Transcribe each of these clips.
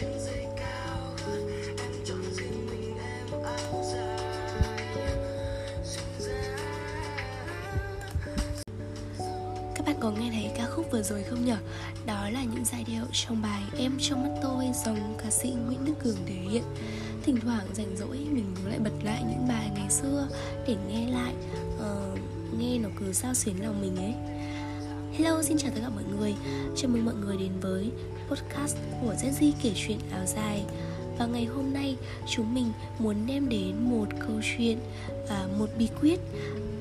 Các bạn có nghe thấy ca khúc vừa rồi không nhở? Đó là những giai điệu trong bài Em trong mắt tôi dòng ca sĩ Nguyễn Đức Cường thể hiện. Thỉnh thoảng rảnh rỗi mình cũng lại bật lại những bài ngày xưa để nghe lại uh, Nghe nó cứ sao xuyến lòng mình ấy. Hello, xin chào tất cả mọi người. Chào mừng mọi người đến với podcast của ZZ kể chuyện áo dài. Và ngày hôm nay chúng mình muốn đem đến một câu chuyện, và một bí quyết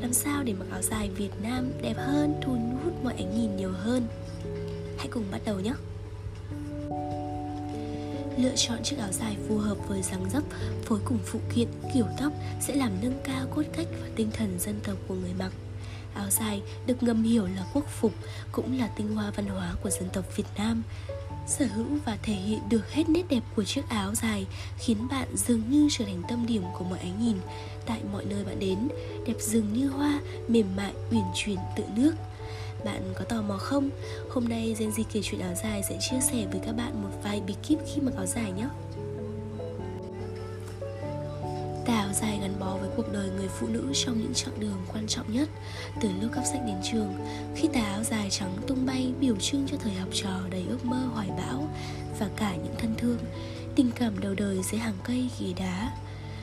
làm sao để mặc áo dài Việt Nam đẹp hơn, thu hút mọi ánh nhìn nhiều hơn. Hãy cùng bắt đầu nhé! Lựa chọn chiếc áo dài phù hợp với dáng dấp, phối cùng phụ kiện, kiểu tóc sẽ làm nâng cao cốt cách và tinh thần dân tộc của người mặc. Áo dài được ngầm hiểu là quốc phục, cũng là tinh hoa văn hóa của dân tộc Việt Nam sở hữu và thể hiện được hết nét đẹp của chiếc áo dài khiến bạn dường như trở thành tâm điểm của mọi ánh nhìn tại mọi nơi bạn đến, đẹp dường như hoa, mềm mại, uyển chuyển, tự nước bạn có tò mò không? Hôm nay Gen Z kể chuyện áo dài sẽ chia sẻ với các bạn một vài bí kíp khi mặc áo dài nhé. Áo dài gắn bó với cuộc đời người phụ nữ trong những chặng đường quan trọng nhất. Từ lúc cắp sách đến trường Khi tà áo dài trắng tung bay biểu trưng cho thời học trò đầy ước mơ hoài bão Và cả những thân thương Tình cảm đầu đời dưới hàng cây ghế đá.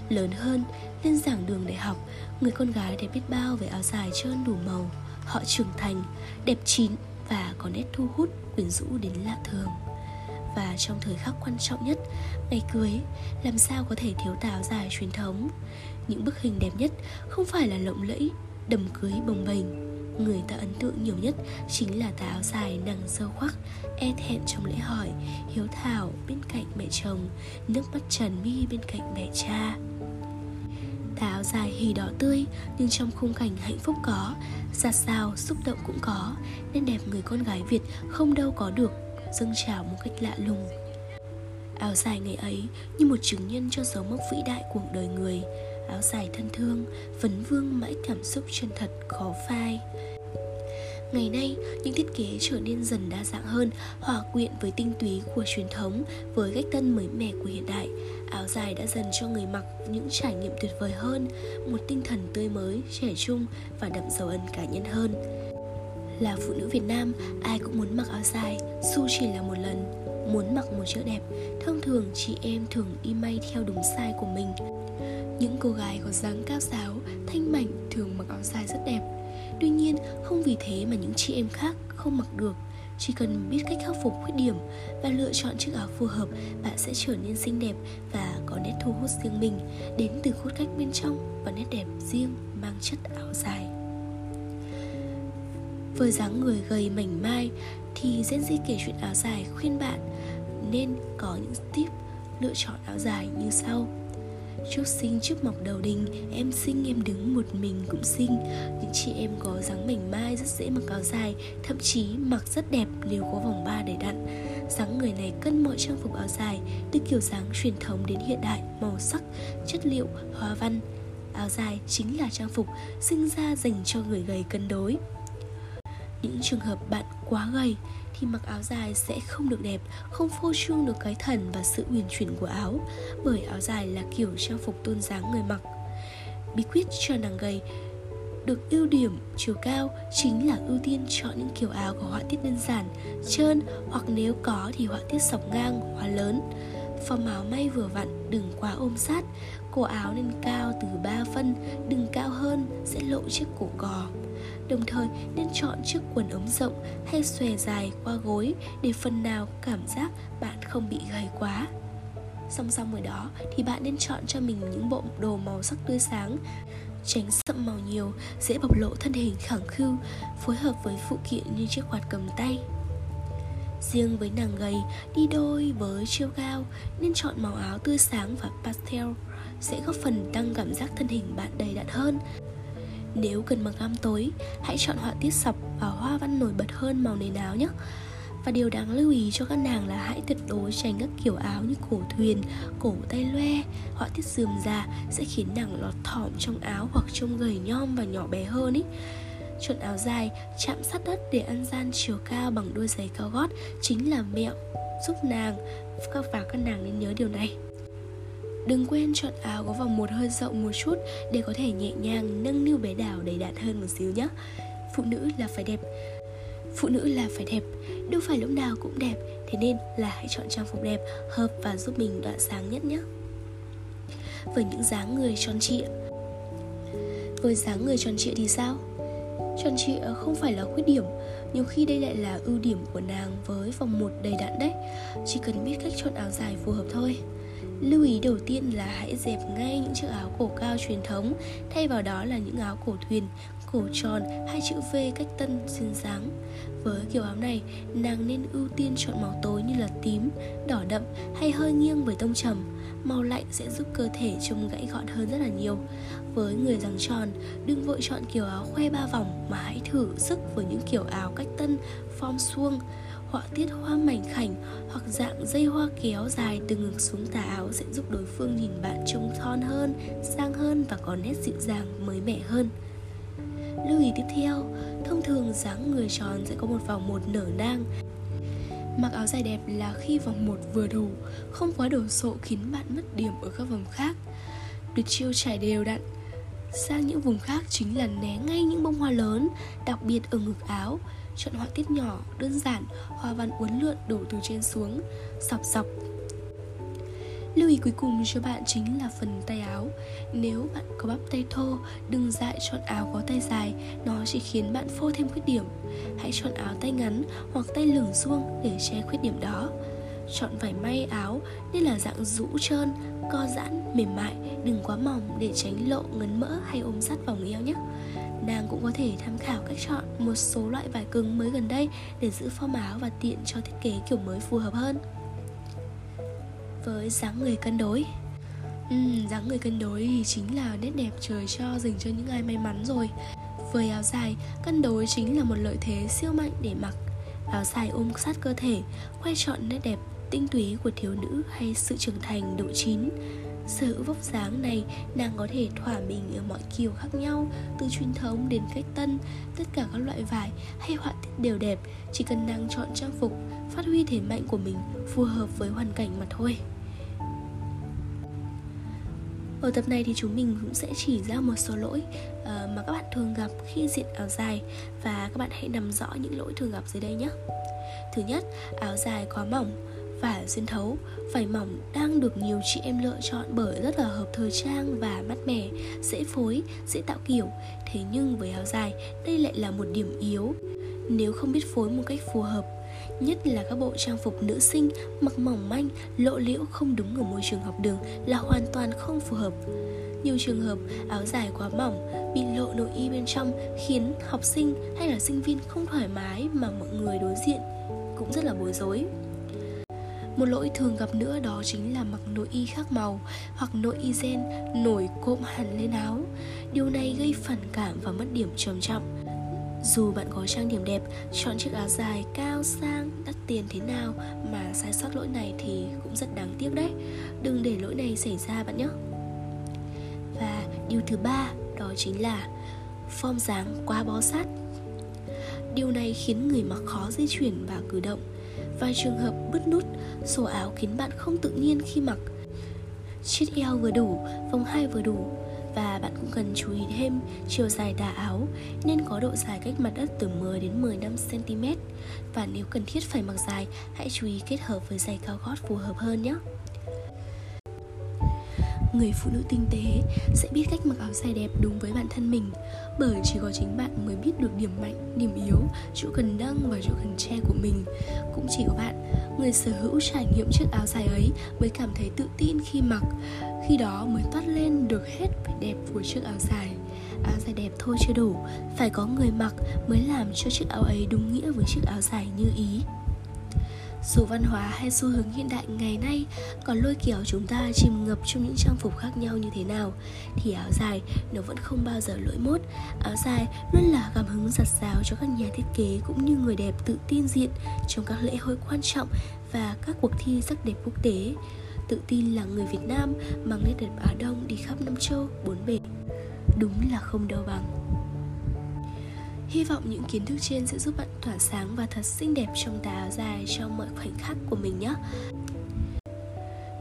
Lớn hơn, lên giảng đường đại học Người con gái đẹp biết bao về áo dài trơn đủ màu. Họ trưởng thành, đẹp chín và có nét thu hút quyến rũ đến lạ thường và trong thời khắc quan trọng nhất, ngày cưới, làm sao có thể thiếu tà áo dài truyền thống. Những bức hình đẹp nhất không phải là lộng lẫy, đầm cưới bồng bềnh. Người ta ấn tượng nhiều nhất chính là tà áo dài nàng dâu khoác, e thẹn trong lễ hỏi, hiếu thảo bên cạnh mẹ chồng, nước mắt trần mi bên cạnh mẹ cha. Tà áo dài hì đỏ tươi nhưng trong khung cảnh hạnh phúc có, ra sao xúc động cũng có, nên đẹp người con gái Việt không đâu có được dâng trào một cách lạ lùng áo dài ngày ấy như một chứng nhân cho dấu mốc vĩ đại cuộc đời người áo dài thân thương vấn vương mãi cảm xúc chân thật khó phai Ngày nay, những thiết kế trở nên dần đa dạng hơn, hòa quyện với tinh túy của truyền thống với cách tân mới mẻ của hiện đại. Áo dài đã dần cho người mặc những trải nghiệm tuyệt vời hơn, một tinh thần tươi mới, trẻ trung và đậm dấu ấn cá nhân hơn. Là phụ nữ Việt Nam, ai cũng muốn mặc áo dài, dù chỉ là một lần Muốn mặc một chiếc đẹp, thông thường chị em thường đi may theo đúng size của mình. Những cô gái có dáng cao giáo, thanh mảnh thường mặc áo dài rất đẹp. Tuy nhiên, không vì thế mà những chị em khác không mặc được. Chỉ cần biết cách khắc phục khuyết điểm và lựa chọn chiếc áo phù hợp, bạn sẽ trở nên xinh đẹp và có nét thu hút riêng mình. Đến từ cốt cách bên trong và nét đẹp riêng mang chất áo dài. Với dáng người gầy mảnh mai thì Gen Z kể chuyện áo dài khuyên bạn nên có những tip lựa chọn áo dài như sau. Chúc sinh trước mọc đầu đình Em sinh em đứng một mình cũng xinh. Những chị em có dáng mảnh mai rất dễ mặc áo dài Thậm chí mặc rất đẹp nếu có vòng ba để đặn. Dáng người này cân mọi trang phục áo dài Từ kiểu dáng truyền thống đến hiện đại Màu sắc, chất liệu, hoa văn. Áo dài chính là trang phục sinh ra dành cho người gầy cân đối những trường hợp bạn quá gầy thì mặc áo dài sẽ không được đẹp, không phô trương được cái thần và sự uyển chuyển của áo, bởi áo dài là kiểu trang phục tôn dáng người mặc. Bí quyết cho nàng gầy được ưu điểm chiều cao chính là ưu tiên chọn những kiểu áo có họa tiết đơn giản, trơn hoặc nếu có thì họa tiết sọc ngang, hóa lớn. Form áo may vừa vặn, đừng quá ôm sát, cổ áo nên cao từ 3 phân, đừng cao hơn sẽ lộ chiếc cổ cò. Đồng thời nên chọn chiếc quần ống rộng hay xòe dài qua gối để phần nào cảm giác bạn không bị gầy quá. Song song với đó thì bạn nên chọn cho mình những bộ đồ màu sắc tươi sáng tránh sậm màu nhiều, dễ bộc lộ thân hình khẳng khưu, phối hợp với phụ kiện như chiếc quạt cầm tay. Riêng với nàng gầy, đi đôi với chiêu cao nên chọn màu áo tươi sáng và pastel sẽ góp phần tăng cảm giác thân hình bạn đầy đặn hơn nếu cần mặc gam tối, hãy chọn họa tiết sọc và hoa văn nổi bật hơn màu nền áo nhé. Và điều đáng lưu ý cho các nàng là hãy tuyệt đối tránh các kiểu áo như cổ thuyền, cổ tay loe, họa tiết dườm già sẽ khiến nàng lọt thỏm trong áo hoặc trông gầy nhom và nhỏ bé hơn ý. Chọn áo dài, chạm sát đất để ăn gian chiều cao bằng đôi giày cao gót chính là mẹo giúp nàng và các nàng nên nhớ điều này. Đừng quên chọn áo có vòng một hơi rộng một chút để có thể nhẹ nhàng nâng niu bé đảo đầy đặn hơn một xíu nhé. Phụ nữ là phải đẹp. Phụ nữ là phải đẹp, đâu phải lúc nào cũng đẹp Thế nên là hãy chọn trang phục đẹp, hợp và giúp mình đoạn sáng nhất nhé Với những dáng người tròn trịa Với dáng người tròn trịa thì sao? Tròn trịa không phải là khuyết điểm nhiều khi đây lại là ưu điểm của nàng với vòng một đầy đặn đấy Chỉ cần biết cách chọn áo dài phù hợp thôi Lưu ý đầu tiên là hãy dẹp ngay những chiếc áo cổ cao truyền thống Thay vào đó là những áo cổ thuyền, cổ tròn hay chữ V cách tân duyên dáng Với kiểu áo này, nàng nên ưu tiên chọn màu tối như là tím, đỏ đậm hay hơi nghiêng với tông trầm. Màu lạnh sẽ giúp cơ thể trông gãy gọn hơn rất là nhiều. Với người dáng tròn, đừng vội chọn kiểu áo khoe ba vòng Mà hãy thử sức với những kiểu áo cách tân, form suông họa tiết hoa mảnh khảnh hoặc dạng dây hoa kéo dài từ ngực xuống tà áo sẽ giúp đối phương nhìn bạn trông thon hơn, sang hơn và có nét dịu dàng, mới mẻ hơn. Lưu ý tiếp theo, thông thường dáng người tròn sẽ có một vòng một nở nang Mặc áo dài đẹp là khi vòng một vừa đủ, không quá đổ sộ khiến bạn mất điểm ở các vòng khác. Tuyệt chiêu trải đều đặn, sang những vùng khác chính là né ngay những bông hoa lớn, đặc biệt ở ngực áo, chọn họa tiết nhỏ, đơn giản, hoa văn uốn lượn đổ từ trên xuống, sọc sọc. Lưu ý cuối cùng cho bạn chính là phần tay áo. Nếu bạn có bắp tay thô, đừng dại chọn áo có tay dài Nó chỉ khiến bạn phô thêm khuyết điểm. Hãy chọn áo tay ngắn hoặc tay lửng xuông để che khuyết điểm đó. Chọn vải may áo nên là dạng rũ trơn, co giãn, mềm mại Đừng quá mỏng để tránh lộ ngấn mỡ hay ôm sát vòng eo nhé. Nàng cũng có thể tham khảo cách chọn một số loại vải cứng mới gần đây để giữ form áo và tiện cho thiết kế kiểu mới phù hợp hơn. Với dáng người cân đối. Ừ, dáng người cân đối thì chính là nét đẹp trời cho dành cho những ai may mắn rồi. Với áo dài, cân đối chính là một lợi thế siêu mạnh để mặc. Áo dài ôm sát cơ thể, khoe trọn nét đẹp tinh túy của thiếu nữ hay sự trưởng thành độ chín. Sở hữu vóc dáng này, nàng có thể thỏa mình ở mọi kiểu khác nhau Từ truyền thống đến cách tân, tất cả các loại vải hay họa tiết đều đẹp Chỉ cần nàng chọn trang phục, phát huy thế mạnh của mình phù hợp với hoàn cảnh mà thôi. Ở tập này thì chúng mình cũng sẽ chỉ ra một số lỗi uh, mà các bạn thường gặp khi diện áo dài và các bạn hãy nắm rõ những lỗi thường gặp dưới đây nhé. Thứ nhất, áo dài quá mỏng và xuyên thấu vải mỏng đang được nhiều chị em lựa chọn bởi rất là hợp thời trang và mát mẻ dễ phối dễ tạo kiểu thế nhưng với áo dài đây lại là một điểm yếu nếu không biết phối một cách phù hợp Nhất là các bộ trang phục nữ sinh mặc mỏng manh, lộ liễu không đúng ở môi trường học đường là hoàn toàn không phù hợp. Nhiều trường hợp áo dài quá mỏng bị lộ nội y bên trong khiến học sinh hay là sinh viên không thoải mái mà mọi người đối diện cũng rất là bối rối. Một lỗi thường gặp nữa đó chính là mặc nội y khác màu hoặc nội y gen nổi cộm hẳn lên áo. Điều này gây phản cảm và mất điểm trầm trọng. Dù bạn có trang điểm đẹp, chọn chiếc áo dài cao sang, đắt tiền thế nào mà sai sót lỗi này thì cũng rất đáng tiếc đấy. Đừng để lỗi này xảy ra bạn nhé. Và điều thứ ba đó chính là form dáng quá bó sát. Điều này khiến người mặc khó di chuyển và cử động. Vài trường hợp bứt nút, sổ áo khiến bạn không tự nhiên khi mặc. Chiếc eo vừa đủ, vòng hai vừa đủ, và bạn cũng cần chú ý thêm chiều dài tà áo nên có độ dài cách mặt đất từ 10 đến 15 cm và nếu cần thiết phải mặc dài hãy chú ý kết hợp với giày cao gót phù hợp hơn nhé người phụ nữ tinh tế sẽ biết cách mặc áo dài đẹp đúng với bản thân mình, bởi chỉ có chính bạn mới biết được điểm mạnh, điểm yếu, chỗ cần nâng và chỗ cần che của mình. Cũng chỉ có bạn, người sở hữu trải nghiệm chiếc áo dài ấy mới cảm thấy tự tin khi mặc, khi đó mới toát lên được hết vẻ đẹp của chiếc áo dài. Áo dài đẹp thôi chưa đủ, phải có người mặc mới làm cho chiếc áo ấy đúng nghĩa với chiếc áo dài như ý dù văn hóa hay xu hướng hiện đại ngày nay còn lôi kéo chúng ta chìm ngập trong những trang phục khác nhau như thế nào thì áo dài nó vẫn không bao giờ lỗi mốt. Áo dài luôn là cảm hứng giặt rào cho các nhà thiết kế cũng như người đẹp tự tin diện trong các lễ hội quan trọng và các cuộc thi sắc đẹp quốc tế. Tự tin là người Việt Nam mang nét đẹp Á Đông đi khắp năm châu, bốn bể. Đúng là không đâu bằng. Hy vọng những kiến thức trên sẽ giúp bạn tỏa sáng và thật xinh đẹp trong tà áo dài trong mọi khoảnh khắc của mình nhé.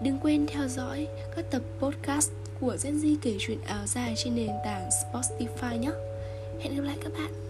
Đừng quên theo dõi các tập podcast của Gen Z kể chuyện áo dài trên nền tảng Spotify nhé. Hẹn gặp lại các bạn.